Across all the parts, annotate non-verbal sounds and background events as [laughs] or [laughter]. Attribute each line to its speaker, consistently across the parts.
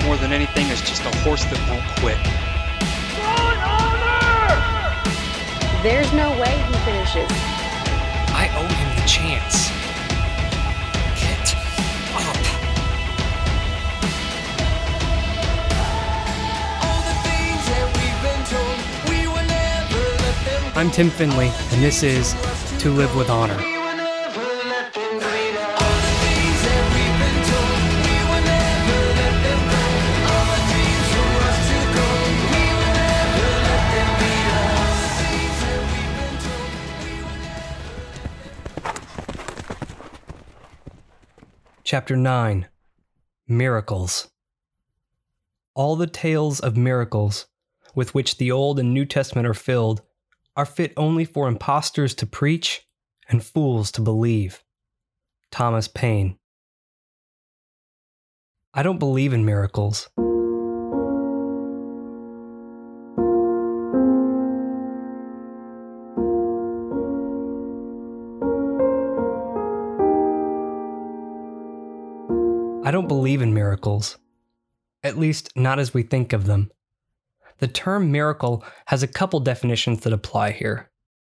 Speaker 1: Honor more than anything is just a horse that won't quit.
Speaker 2: There's no way he finishes.
Speaker 3: I owe him the chance. Get up.
Speaker 4: I'm Tim Finley, and this is To Live with Honor. Chapter 9 Miracles. All the tales of miracles with which the Old and New Testament are filled are fit only for impostors to preach and fools to believe. Thomas Paine. I don't believe in miracles. Miracles. At least, not as we think of them. The term miracle has a couple definitions that apply here.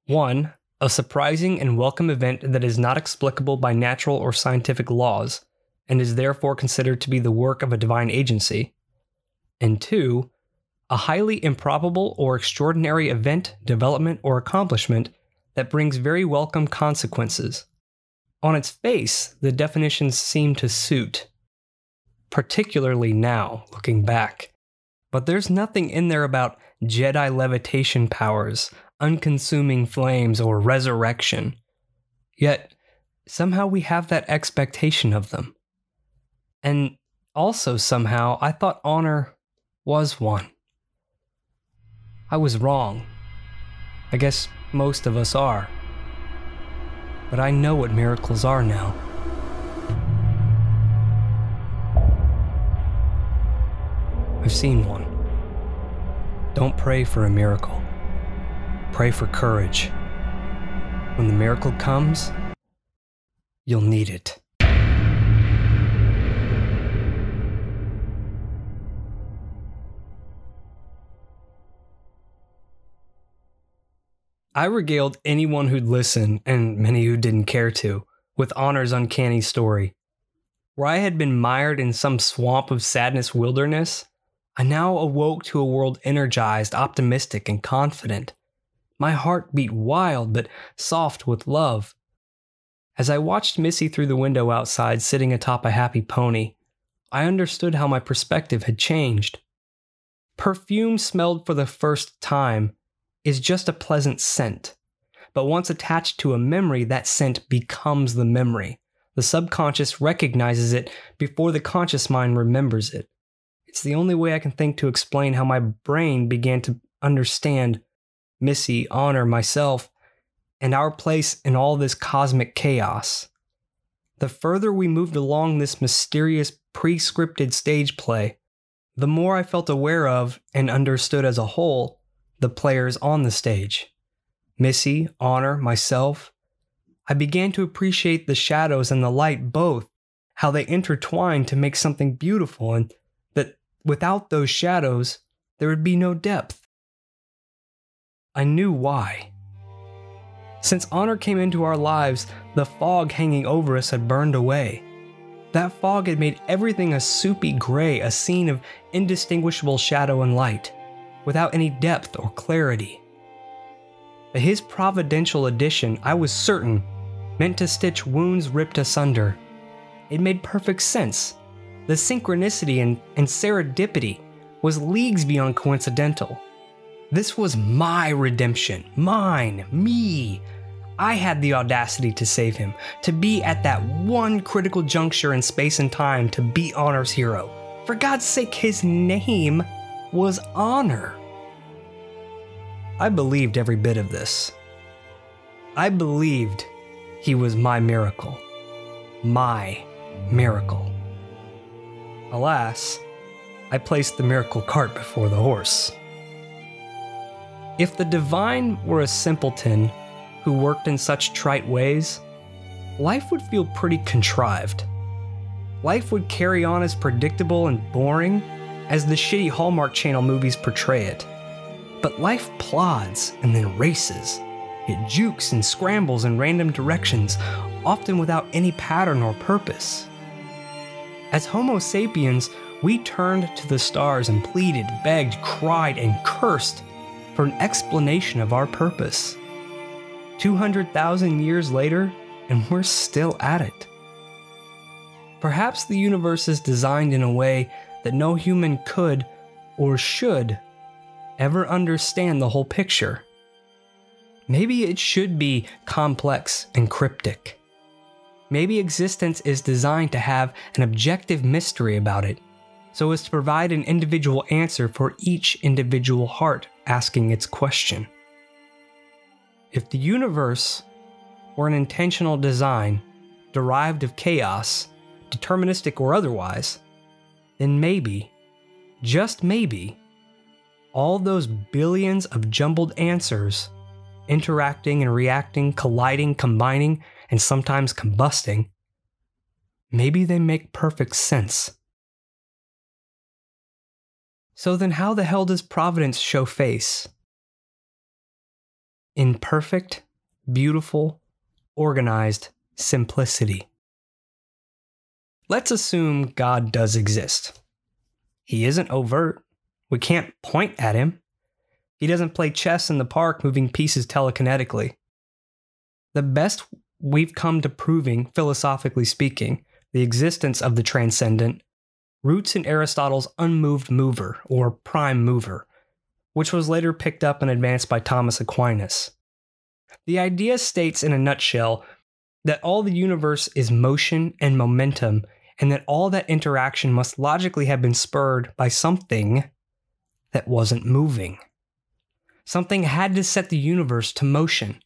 Speaker 4: One, a surprising and welcome event that is not explicable by natural or scientific laws, and is therefore considered to be the work of a divine agency. And two, a highly improbable or extraordinary event, development, or accomplishment that brings very welcome consequences. On its face, the definitions seem to suit, particularly now, looking back. But there's nothing in there about Jedi levitation powers, unconsuming flames, or resurrection. Yet, somehow we have that expectation of them. And also, somehow, I thought honor was one. I was wrong. I guess most of us are. But I know what miracles are now. I've seen one. Don't pray for a miracle. Pray for courage. When the miracle comes, you'll need it. I regaled anyone who'd listen, and many who didn't care to, with Honor's uncanny story. Where I had been mired in some swamp of sadness wilderness, I now awoke to a world energized, optimistic, and confident. My heart beat wild, but soft with love. As I watched Missy through the window outside, sitting atop a happy pony, I understood how my perspective had changed. Perfume smelled for the first time is just a pleasant scent. But once attached to a memory, that scent becomes the memory. The subconscious recognizes it before the conscious mind remembers it. It's the only way I can think to explain how my brain began to understand Missy, Honor, myself, and our place in all this cosmic chaos. The further we moved along this mysterious pre scripted stage play, the more I felt aware of and understood as a whole the players on the stage. Missy, Honor, myself. I began to appreciate the shadows and the light both, how they intertwined to make something beautiful, and without those shadows, there would be no depth. I knew why. Since Honor came into our lives, the fog hanging over us had burned away. That fog had made everything a soupy gray, a scene of indistinguishable shadow and light without any depth or clarity. But his providential addition, I was certain, meant to stitch wounds ripped asunder. It made perfect sense. The synchronicity and, and serendipity was leagues beyond coincidental. This was my redemption, mine, me. I had the audacity to save him, to be at that one critical juncture in space and time to be Honor's hero. For God's sake, his name was honor. I believed every bit of this. I believed he was my miracle. My miracle. Alas, I placed the miracle cart before the horse. If the divine were a simpleton who worked in such trite ways, life would feel pretty contrived. Life would carry on as predictable and boring as the shitty Hallmark Channel movies portray it. But life plods and then races. It jukes and scrambles in random directions, often without any pattern or purpose. As Homo sapiens, we turned to the stars and pleaded, begged, cried, and cursed for an explanation of our purpose. 200,000 years later, and we're still at it. Perhaps the universe is designed in a way that no human could or should ever understand the whole picture. Maybe it should be complex and cryptic. Maybe existence is designed to have an objective mystery about it, so as to provide an individual answer for each individual heart asking its question. If the universe were an intentional design derived of chaos, deterministic or otherwise, then maybe, just maybe, all those billions of jumbled answers, interacting and reacting, colliding, combining, and sometimes combusting, maybe they make perfect sense. So then, how the hell does Providence show face? In perfect, beautiful, organized simplicity. Let's assume God does exist. He isn't overt. We can't point at him. He doesn't play chess in the park, moving pieces telekinetically. The best we've come to proving, philosophically speaking, the existence of the transcendent roots in Aristotle's unmoved mover, or prime mover, which was later picked up and advanced by Thomas Aquinas. The idea states in a nutshell that all the universe is motion and momentum, and that all that interaction must logically have been spurred by something that wasn't moving. Something had to set the universe to motion.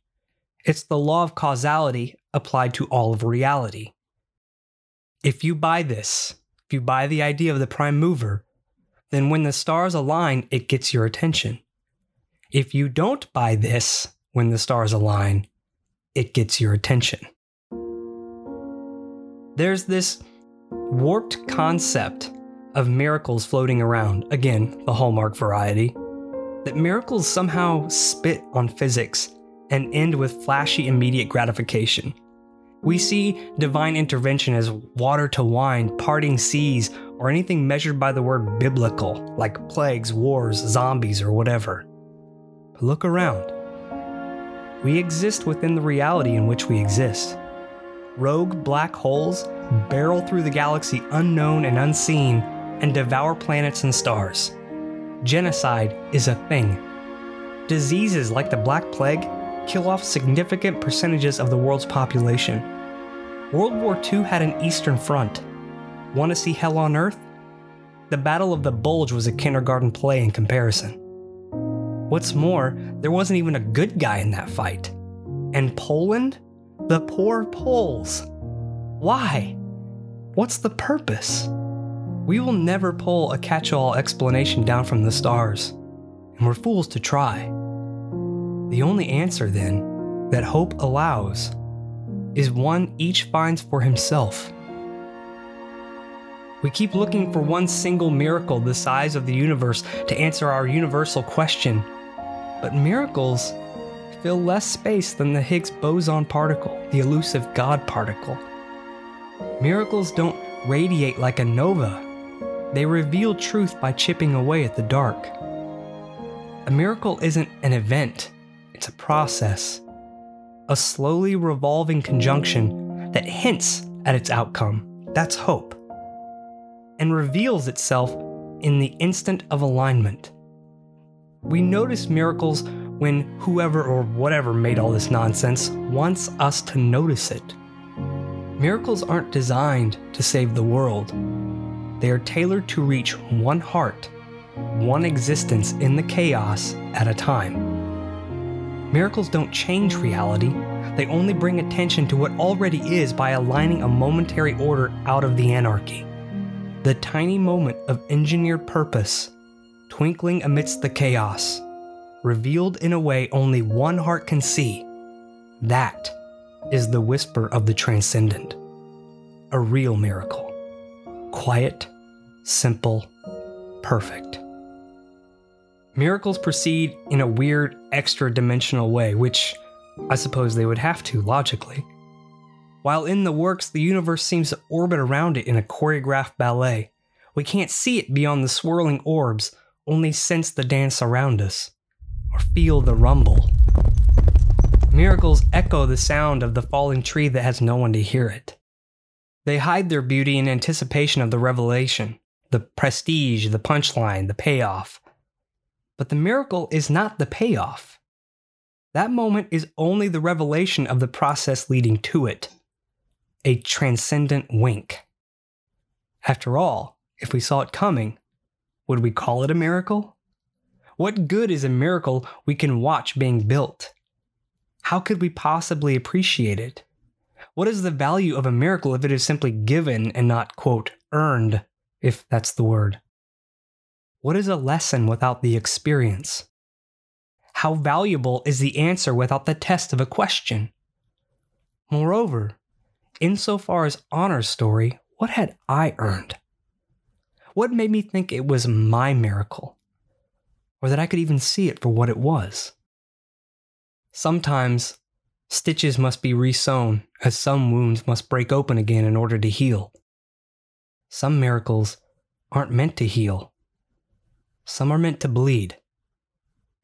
Speaker 4: It's the law of causality applied to all of reality. If you buy this, if you buy the idea of the prime mover, then when the stars align, it gets your attention. If you don't buy this when the stars align, it gets your attention. There's this warped concept of miracles floating around, again, the hallmark variety, that miracles somehow spit on physics and end with flashy immediate gratification. We see divine intervention as water to wine, parting seas, or anything measured by the word biblical, like plagues, wars, zombies, or whatever. But look around. We exist within the reality in which we exist. Rogue black holes barrel through the galaxy unknown and unseen and devour planets and stars. Genocide is a thing. Diseases like the Black Plague kill off significant percentages of the world's population. World War II had an Eastern Front. Want to see hell on Earth? The Battle of the Bulge was a kindergarten play in comparison. What's more, there wasn't even a good guy in that fight. And Poland? The poor Poles. Why? What's the purpose? We will never pull a catch all explanation down from the stars, and we're fools to try. The only answer, then, that hope allows is one each finds for himself. We keep looking for one single miracle the size of the universe to answer our universal question, but miracles fill less space than the Higgs boson particle, the elusive God particle. Miracles don't radiate like a nova, they reveal truth by chipping away at the dark. A miracle isn't an event, it's a process, a slowly revolving conjunction that hints at its outcome. That's hope. And reveals itself in the instant of alignment. We notice miracles when whoever or whatever made all this nonsense wants us to notice it. Miracles aren't designed to save the world, they are tailored to reach one heart, one existence in the chaos at a time. Miracles don't change reality, they only bring attention to what already is by aligning a momentary order out of the anarchy. The tiny moment of engineered purpose, twinkling amidst the chaos, revealed in a way only one heart can see. That is the whisper of the transcendent. A real miracle. Quiet, simple, perfect. Miracles proceed in a weird, extra dimensional way, which I suppose they would have to, logically. While in the works, the universe seems to orbit around it in a choreographed ballet. We can't see it beyond the swirling orbs, only sense the dance around us, or feel the rumble. Miracles echo the sound of the falling tree that has no one to hear it. They hide their beauty in anticipation of the revelation, the prestige, the punchline, the payoff. But the miracle is not the payoff. That moment is only the revelation of the process leading to it a transcendent wink. After all, if we saw it coming, would we call it a miracle? What good is a miracle we can watch being built? How could we possibly appreciate it? What is the value of a miracle if it is simply given and not, quote, earned, if that's the word? What is a lesson without the experience? How valuable is the answer without the test of a question? Moreover, insofar as Honor's story, what had I earned? What made me think it was my miracle? Or that I could even see it for what it was? Sometimes stitches must be resewn, as some wounds must break open again in order to heal. Some miracles aren't meant to heal, some are meant to bleed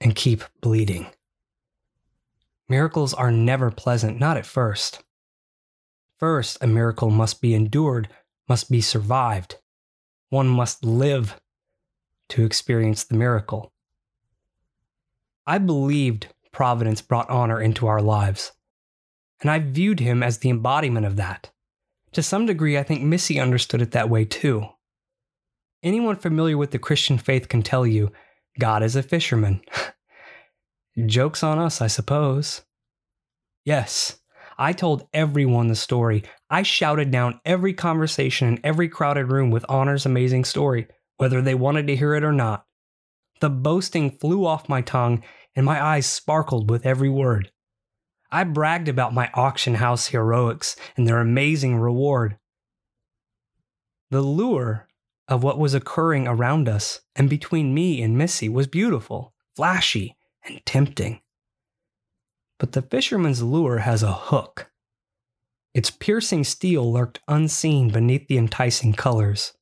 Speaker 4: and keep bleeding. Miracles are never pleasant, not at first. First, a miracle must be endured, must be survived. One must live to experience the miracle. I believed Providence brought honor into our lives, and I viewed him as the embodiment of that. To some degree, I think Missy understood it that way too. Anyone familiar with the Christian faith can tell you God is a fisherman. [laughs] Joke's on us, I suppose. Yes, I told everyone the story. I shouted down every conversation in every crowded room with Honor's amazing story, whether they wanted to hear it or not. The boasting flew off my tongue, and my eyes sparkled with every word. I bragged about my auction house heroics and their amazing reward. The lure of what was occurring around us and between me and Missy was beautiful, flashy, and tempting. But the fisherman's lure has a hook. Its piercing steel lurked unseen beneath the enticing colors.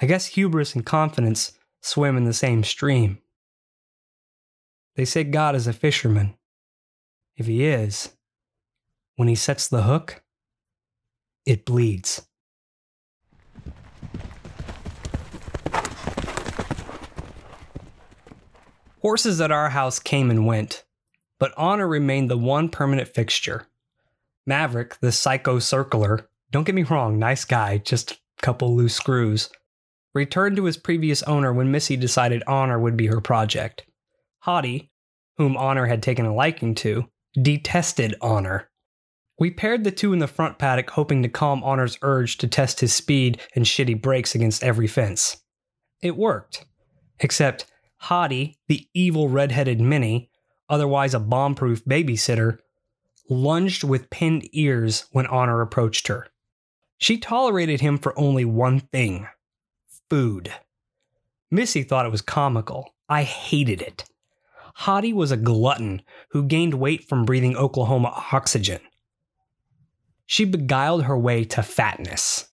Speaker 4: I guess hubris and confidence swim in the same stream. They say God is a fisherman. If he is, when he sets the hook, it bleeds. Horses at our house came and went, but Honor remained the one permanent fixture. Maverick, the psycho circler, don't get me wrong, nice guy, just a couple loose screws, returned to his previous owner when Missy decided Honor would be her project. Hottie, whom Honor had taken a liking to, detested Honor. We paired the two in the front paddock, hoping to calm Honor's urge to test his speed and shitty brakes against every fence. It worked. Except Hottie, the evil red-headed mini, otherwise a bomb-proof babysitter, lunged with pinned ears when Honor approached her. She tolerated him for only one thing food. Missy thought it was comical. I hated it. Hottie was a glutton who gained weight from breathing Oklahoma oxygen. She beguiled her way to fatness.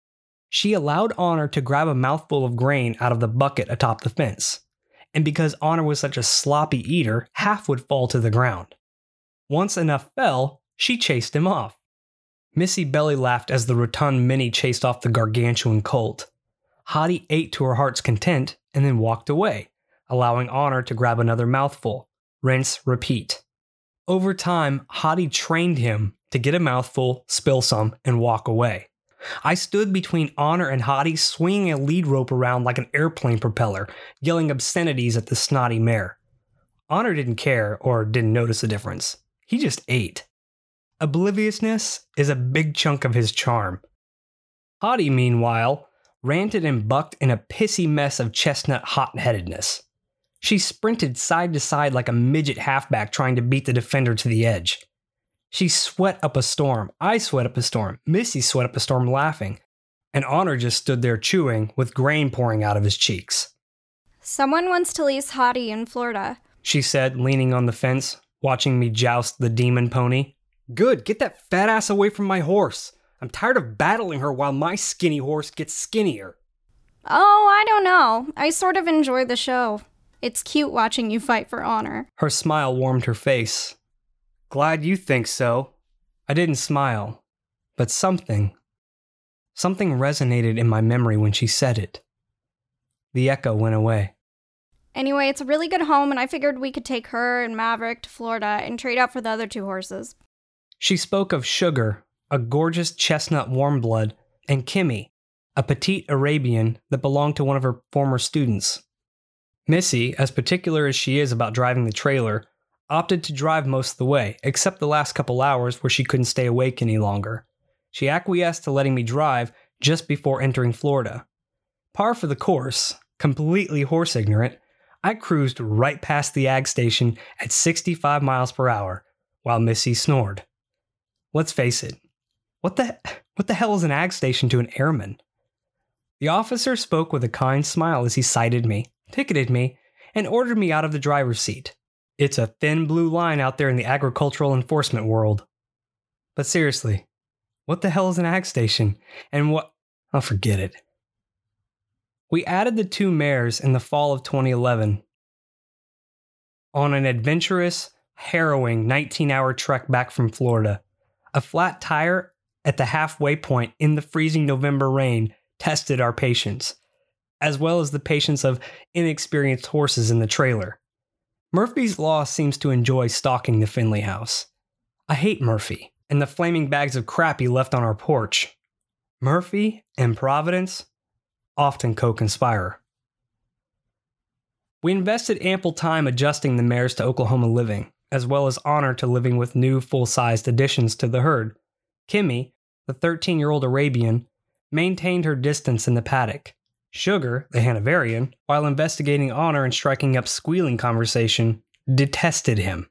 Speaker 4: She allowed Honor to grab a mouthful of grain out of the bucket atop the fence and because Honor was such a sloppy eater, half would fall to the ground. Once enough fell, she chased him off. Missy belly laughed as the rotund mini chased off the gargantuan colt. Hottie ate to her heart's content and then walked away, allowing Honor to grab another mouthful. Rinse, repeat. Over time, Hottie trained him to get a mouthful, spill some, and walk away. I stood between Honor and Hottie, swinging a lead rope around like an airplane propeller, yelling obscenities at the snotty mare. Honor didn't care or didn't notice the difference. He just ate. Obliviousness is a big chunk of his charm. Hottie, meanwhile, ranted and bucked in a pissy mess of chestnut hot headedness. She sprinted side to side like a midget halfback trying to beat the defender to the edge. She sweat up a storm. I sweat up a storm. Missy sweat up a storm laughing. and Honor just stood there chewing with grain pouring out of his cheeks.
Speaker 5: Someone wants to lease Hottie in Florida.
Speaker 4: She said, leaning on the fence, watching me joust the demon pony. Good, get that fat ass away from my horse. I'm tired of battling her while my skinny horse gets skinnier.
Speaker 5: Oh, I don't know. I sort of enjoy the show. It's cute watching you fight for honor.
Speaker 4: Her smile warmed her face. Glad you think so. I didn't smile, but something, something resonated in my memory when she said it. The echo went away.
Speaker 5: Anyway, it's a really good home, and I figured we could take her and Maverick to Florida and trade out for the other two horses.
Speaker 4: She spoke of Sugar, a gorgeous chestnut warm blood, and Kimmy, a petite Arabian that belonged to one of her former students. Missy, as particular as she is about driving the trailer, opted to drive most of the way, except the last couple hours where she couldn't stay awake any longer. She acquiesced to letting me drive just before entering Florida. Par for the course, completely horse ignorant, I cruised right past the ag station at 65 miles per hour while Missy snored. Let's face it, what the what the hell is an ag station to an airman? The officer spoke with a kind smile as he cited me, ticketed me, and ordered me out of the driver's seat. It's a thin blue line out there in the agricultural enforcement world. But seriously, what the hell is an ag station? And what? I'll forget it. We added the two mares in the fall of 2011 on an adventurous, harrowing 19 hour trek back from Florida. A flat tire at the halfway point in the freezing November rain tested our patience, as well as the patience of inexperienced horses in the trailer. Murphy's Law seems to enjoy stalking the Finley house. I hate Murphy and the flaming bags of crap he left on our porch. Murphy and Providence often co conspire. We invested ample time adjusting the mares to Oklahoma living, as well as honor to living with new full sized additions to the herd. Kimmy, the 13 year old Arabian, maintained her distance in the paddock. Sugar, the Hanoverian, while investigating Honor and striking up squealing conversation, detested him.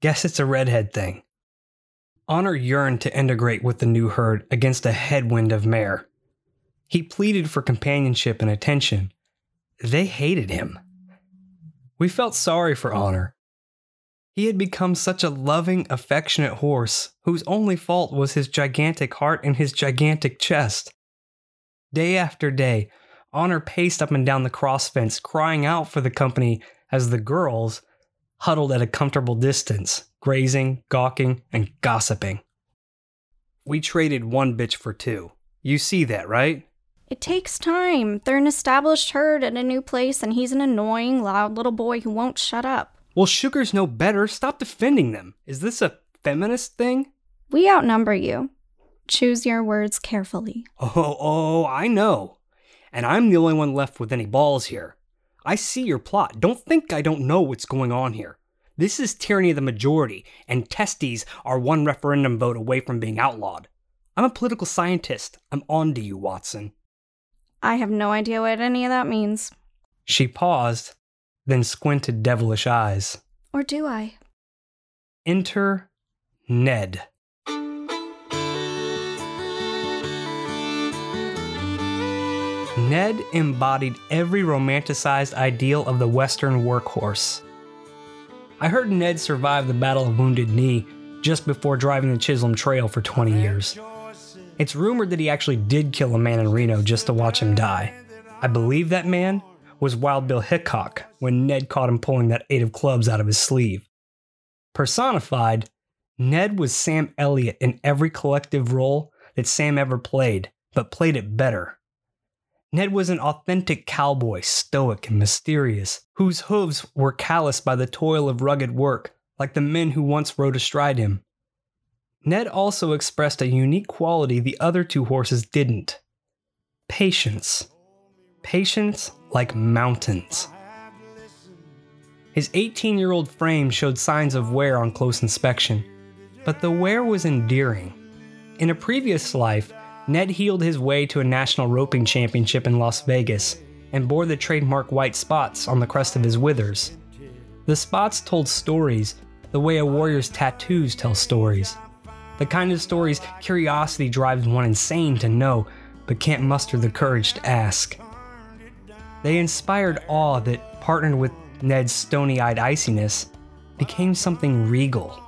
Speaker 4: Guess it's a redhead thing. Honor yearned to integrate with the new herd against a headwind of mare. He pleaded for companionship and attention. They hated him. We felt sorry for Honor. He had become such a loving, affectionate horse whose only fault was his gigantic heart and his gigantic chest. Day after day, Honor paced up and down the cross fence, crying out for the company as the girls huddled at a comfortable distance, grazing, gawking, and gossiping. We traded one bitch for two. You see that, right?
Speaker 5: It takes time. They're an established herd at a new place, and he's an annoying, loud little boy who won't shut up.
Speaker 4: Well, Sugar's no better. Stop defending them. Is this a feminist thing?
Speaker 5: We outnumber you. Choose your words carefully.
Speaker 4: Oh, oh, I know. And I'm the only one left with any balls here. I see your plot. Don't think I don't know what's going on here. This is tyranny of the majority, and testes are one referendum vote away from being outlawed. I'm a political scientist. I'm on to you, Watson.
Speaker 5: I have no idea what any of that means.
Speaker 4: She paused, then squinted devilish eyes.
Speaker 5: Or do I?
Speaker 4: Enter Ned. Ned embodied every romanticized ideal of the Western workhorse. I heard Ned survive the Battle of Wounded Knee just before driving the Chisholm Trail for 20 years. It's rumored that he actually did kill a man in Reno just to watch him die. I believe that man was Wild Bill Hickok when Ned caught him pulling that eight of clubs out of his sleeve. Personified, Ned was Sam Elliott in every collective role that Sam ever played, but played it better. Ned was an authentic cowboy, stoic and mysterious, whose hooves were calloused by the toil of rugged work, like the men who once rode astride him. Ned also expressed a unique quality the other two horses didn't patience. Patience like mountains. His 18 year old frame showed signs of wear on close inspection, but the wear was endearing. In a previous life, Ned heeled his way to a national roping championship in Las Vegas and bore the trademark white spots on the crest of his withers. The spots told stories the way a warrior's tattoos tell stories. The kind of stories curiosity drives one insane to know, but can't muster the courage to ask. They inspired awe that, partnered with Ned's stony eyed iciness, became something regal.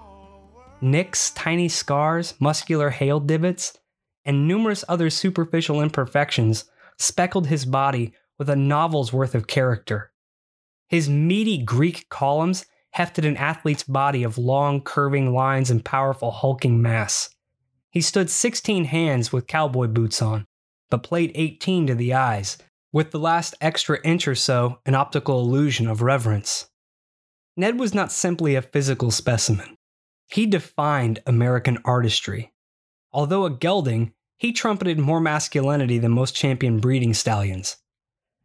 Speaker 4: Nick's tiny scars, muscular hail divots, and numerous other superficial imperfections speckled his body with a novel's worth of character. His meaty Greek columns hefted an athlete's body of long, curving lines and powerful, hulking mass. He stood 16 hands with cowboy boots on, but played 18 to the eyes, with the last extra inch or so an optical illusion of reverence. Ned was not simply a physical specimen. He defined American artistry. Although a gelding, he trumpeted more masculinity than most champion breeding stallions.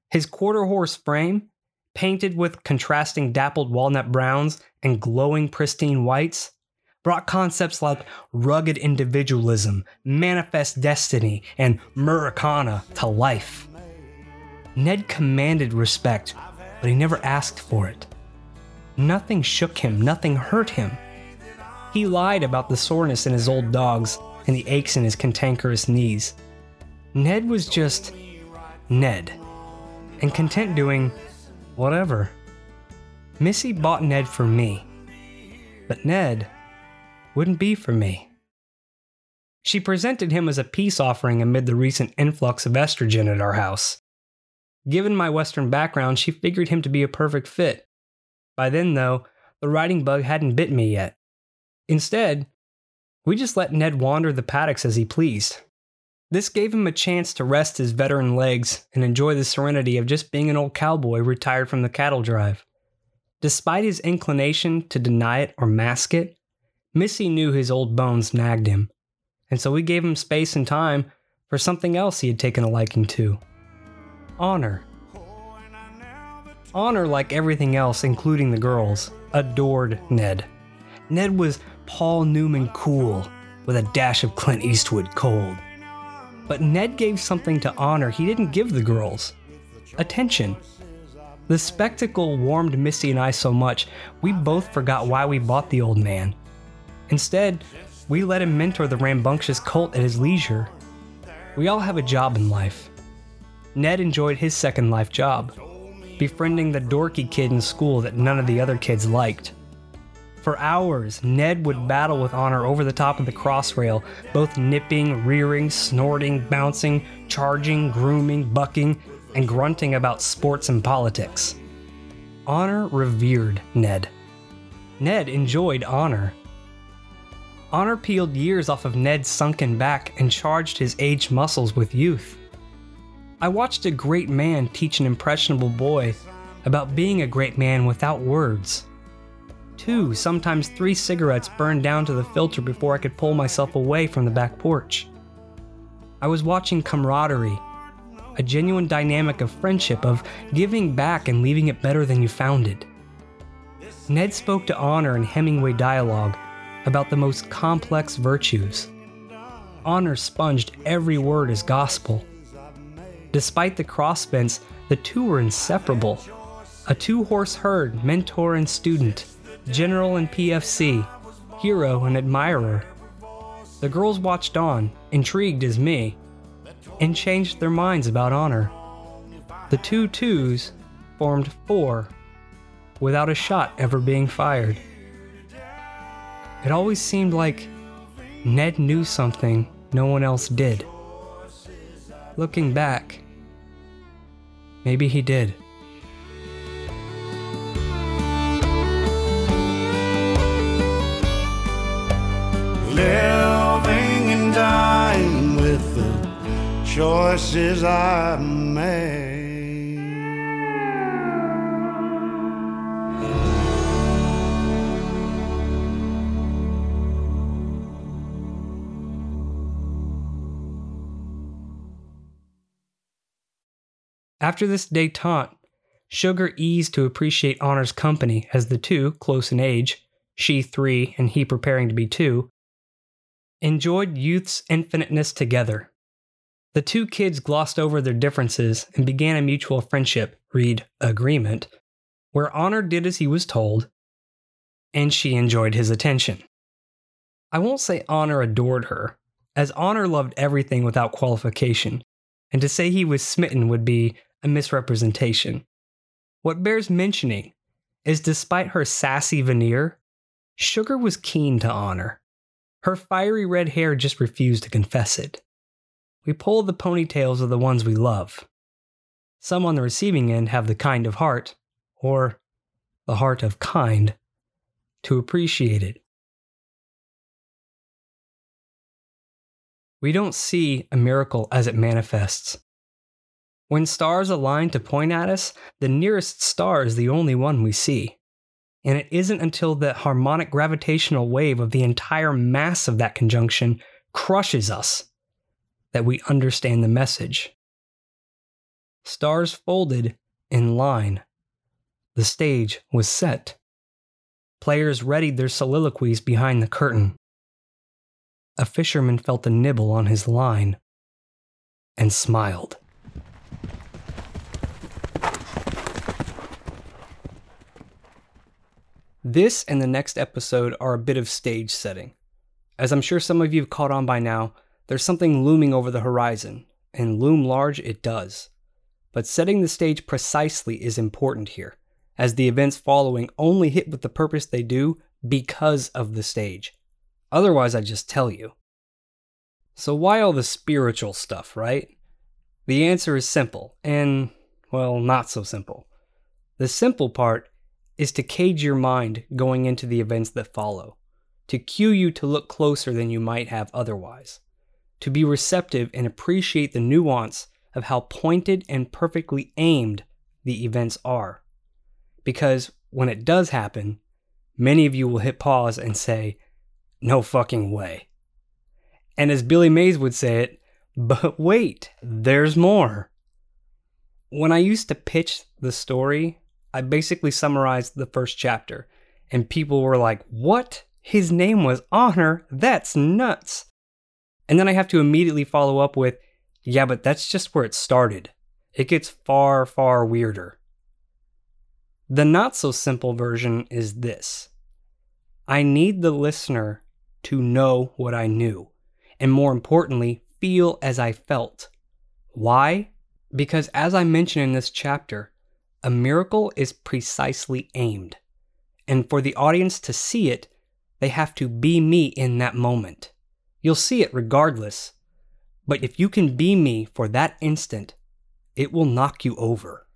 Speaker 4: His quarter horse frame, painted with contrasting dappled walnut browns and glowing pristine whites, brought concepts like rugged individualism, manifest destiny, and Americana to life. Ned commanded respect, but he never asked for it. Nothing shook him, nothing hurt him. He lied about the soreness in his old dogs and the aches in his cantankerous knees. Ned was just Ned, and content doing whatever. Missy bought Ned for me, but Ned wouldn't be for me. She presented him as a peace offering amid the recent influx of estrogen at our house. Given my Western background, she figured him to be a perfect fit. By then, though, the riding bug hadn't bit me yet. Instead, we just let Ned wander the paddocks as he pleased. This gave him a chance to rest his veteran legs and enjoy the serenity of just being an old cowboy retired from the cattle drive. Despite his inclination to deny it or mask it, Missy knew his old bones nagged him, and so we gave him space and time for something else he had taken a liking to honor. Honor, like everything else, including the girls, adored Ned. Ned was Paul Newman cool, with a dash of Clint Eastwood cold. But Ned gave something to honor he didn't give the girls attention. The spectacle warmed Missy and I so much, we both forgot why we bought the old man. Instead, we let him mentor the rambunctious colt at his leisure. We all have a job in life. Ned enjoyed his second life job, befriending the dorky kid in school that none of the other kids liked. For hours, Ned would battle with Honor over the top of the crossrail, both nipping, rearing, snorting, bouncing, charging, grooming, bucking, and grunting about sports and politics. Honor revered Ned. Ned enjoyed Honor. Honor peeled years off of Ned's sunken back and charged his aged muscles with youth. I watched a great man teach an impressionable boy about being a great man without words two, sometimes three cigarettes burned down to the filter before I could pull myself away from the back porch. I was watching camaraderie, a genuine dynamic of friendship, of giving back and leaving it better than you found it. Ned spoke to Honor in Hemingway dialogue about the most complex virtues. Honor sponged every word as gospel. Despite the crossfence, the two were inseparable. A two horse herd, mentor and student, general and PFC, hero and admirer. The girls watched on, intrigued as me, and changed their minds about honor. The two twos formed four, without a shot ever being fired. It always seemed like Ned knew something no one else did. Looking back, maybe he did.
Speaker 6: Choices I made.
Speaker 4: After this detente, Sugar eased to appreciate Honor's company as the two, close in age, she three and he preparing to be two, enjoyed youth's infiniteness together. The two kids glossed over their differences and began a mutual friendship, read agreement, where Honor did as he was told, and she enjoyed his attention. I won't say Honor adored her, as Honor loved everything without qualification, and to say he was smitten would be a misrepresentation. What bears mentioning is despite her sassy veneer, Sugar was keen to honor. Her fiery red hair just refused to confess it. We pull the ponytails of the ones we love. Some on the receiving end have the kind of heart, or the heart of kind, to appreciate it. We don't see a miracle as it manifests. When stars align to point at us, the nearest star is the only one we see. And it isn't until the harmonic gravitational wave of the entire mass of that conjunction crushes us that we understand the message. Stars folded in line. The stage was set. Players readied their soliloquies behind the curtain. A fisherman felt a nibble on his line and smiled. This and the next episode are a bit of stage setting. As I'm sure some of you have caught on by now, there's something looming over the horizon, and loom large it does. But setting the stage precisely is important here, as the events following only hit with the purpose they do because of the stage. Otherwise, I just tell you. So, why all the spiritual stuff, right? The answer is simple, and, well, not so simple. The simple part is to cage your mind going into the events that follow, to cue you to look closer than you might have otherwise, to be receptive and appreciate the nuance of how pointed and perfectly aimed the events are. Because when it does happen, many of you will hit pause and say, No fucking way. And as Billy Mays would say it, but wait, there's more. When I used to pitch the story, I basically summarized the first chapter, and people were like, What? His name was Honor? That's nuts. And then I have to immediately follow up with, Yeah, but that's just where it started. It gets far, far weirder. The not so simple version is this I need the listener to know what I knew, and more importantly, feel as I felt. Why? Because as I mentioned in this chapter, a miracle is precisely aimed. And for the audience to see it, they have to be me in that moment. You'll see it regardless. But if you can be me for that instant, it will knock you over.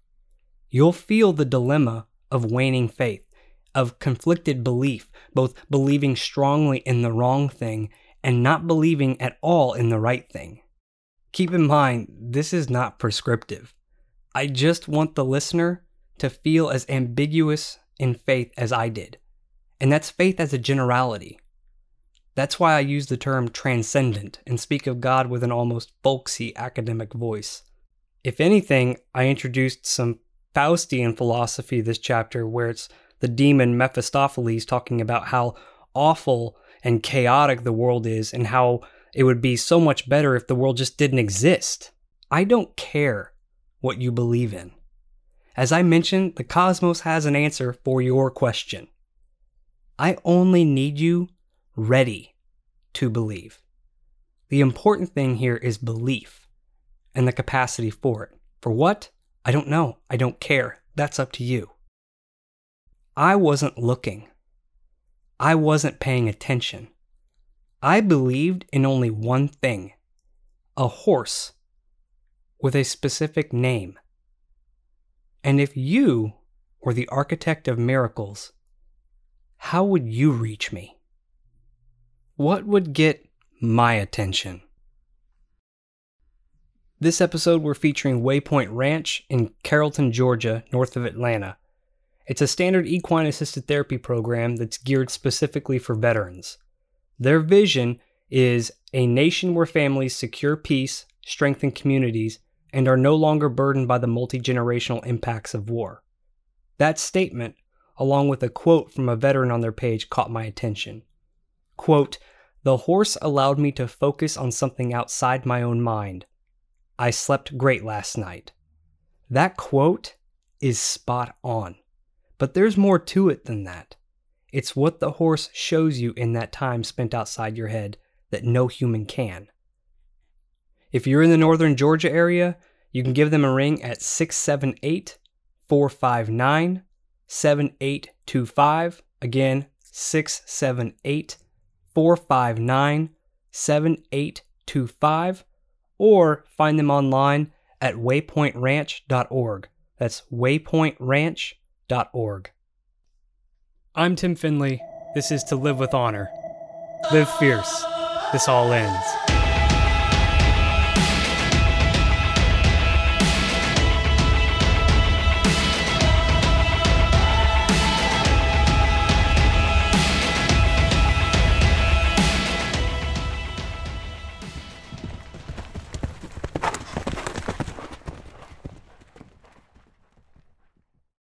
Speaker 4: You'll feel the dilemma of waning faith, of conflicted belief, both believing strongly in the wrong thing and not believing at all in the right thing. Keep in mind, this is not prescriptive. I just want the listener to feel as ambiguous in faith as I did. And that's faith as a generality. That's why I use the term transcendent and speak of God with an almost folksy academic voice. If anything, I introduced some Faustian philosophy this chapter where it's the demon Mephistopheles talking about how awful and chaotic the world is and how it would be so much better if the world just didn't exist. I don't care what you believe in. As I mentioned, the cosmos has an answer for your question. I only need you ready to believe. The important thing here is belief and the capacity for it. For what? I don't know. I don't care. That's up to you. I wasn't looking. I wasn't paying attention. I believed in only one thing a horse with a specific name. And if you were the architect of miracles, how would you reach me? What would get my attention? This episode, we're featuring Waypoint Ranch in Carrollton, Georgia, north of Atlanta. It's a standard equine assisted therapy program that's geared specifically for veterans. Their vision is a nation where families secure peace, strengthen communities, and are no longer burdened by the multi generational impacts of war. That statement, along with a quote from a veteran on their page, caught my attention. Quote, The horse allowed me to focus on something outside my own mind. I slept great last night. That quote is spot on. But there's more to it than that. It's what the horse shows you in that time spent outside your head that no human can. If you're in the northern Georgia area, you can give them a ring at 678 459 7825. Again, 678 459 7825. Or find them online at waypointranch.org. That's waypointranch.org. I'm Tim Finley. This is To Live with Honor. Live fierce. This all ends.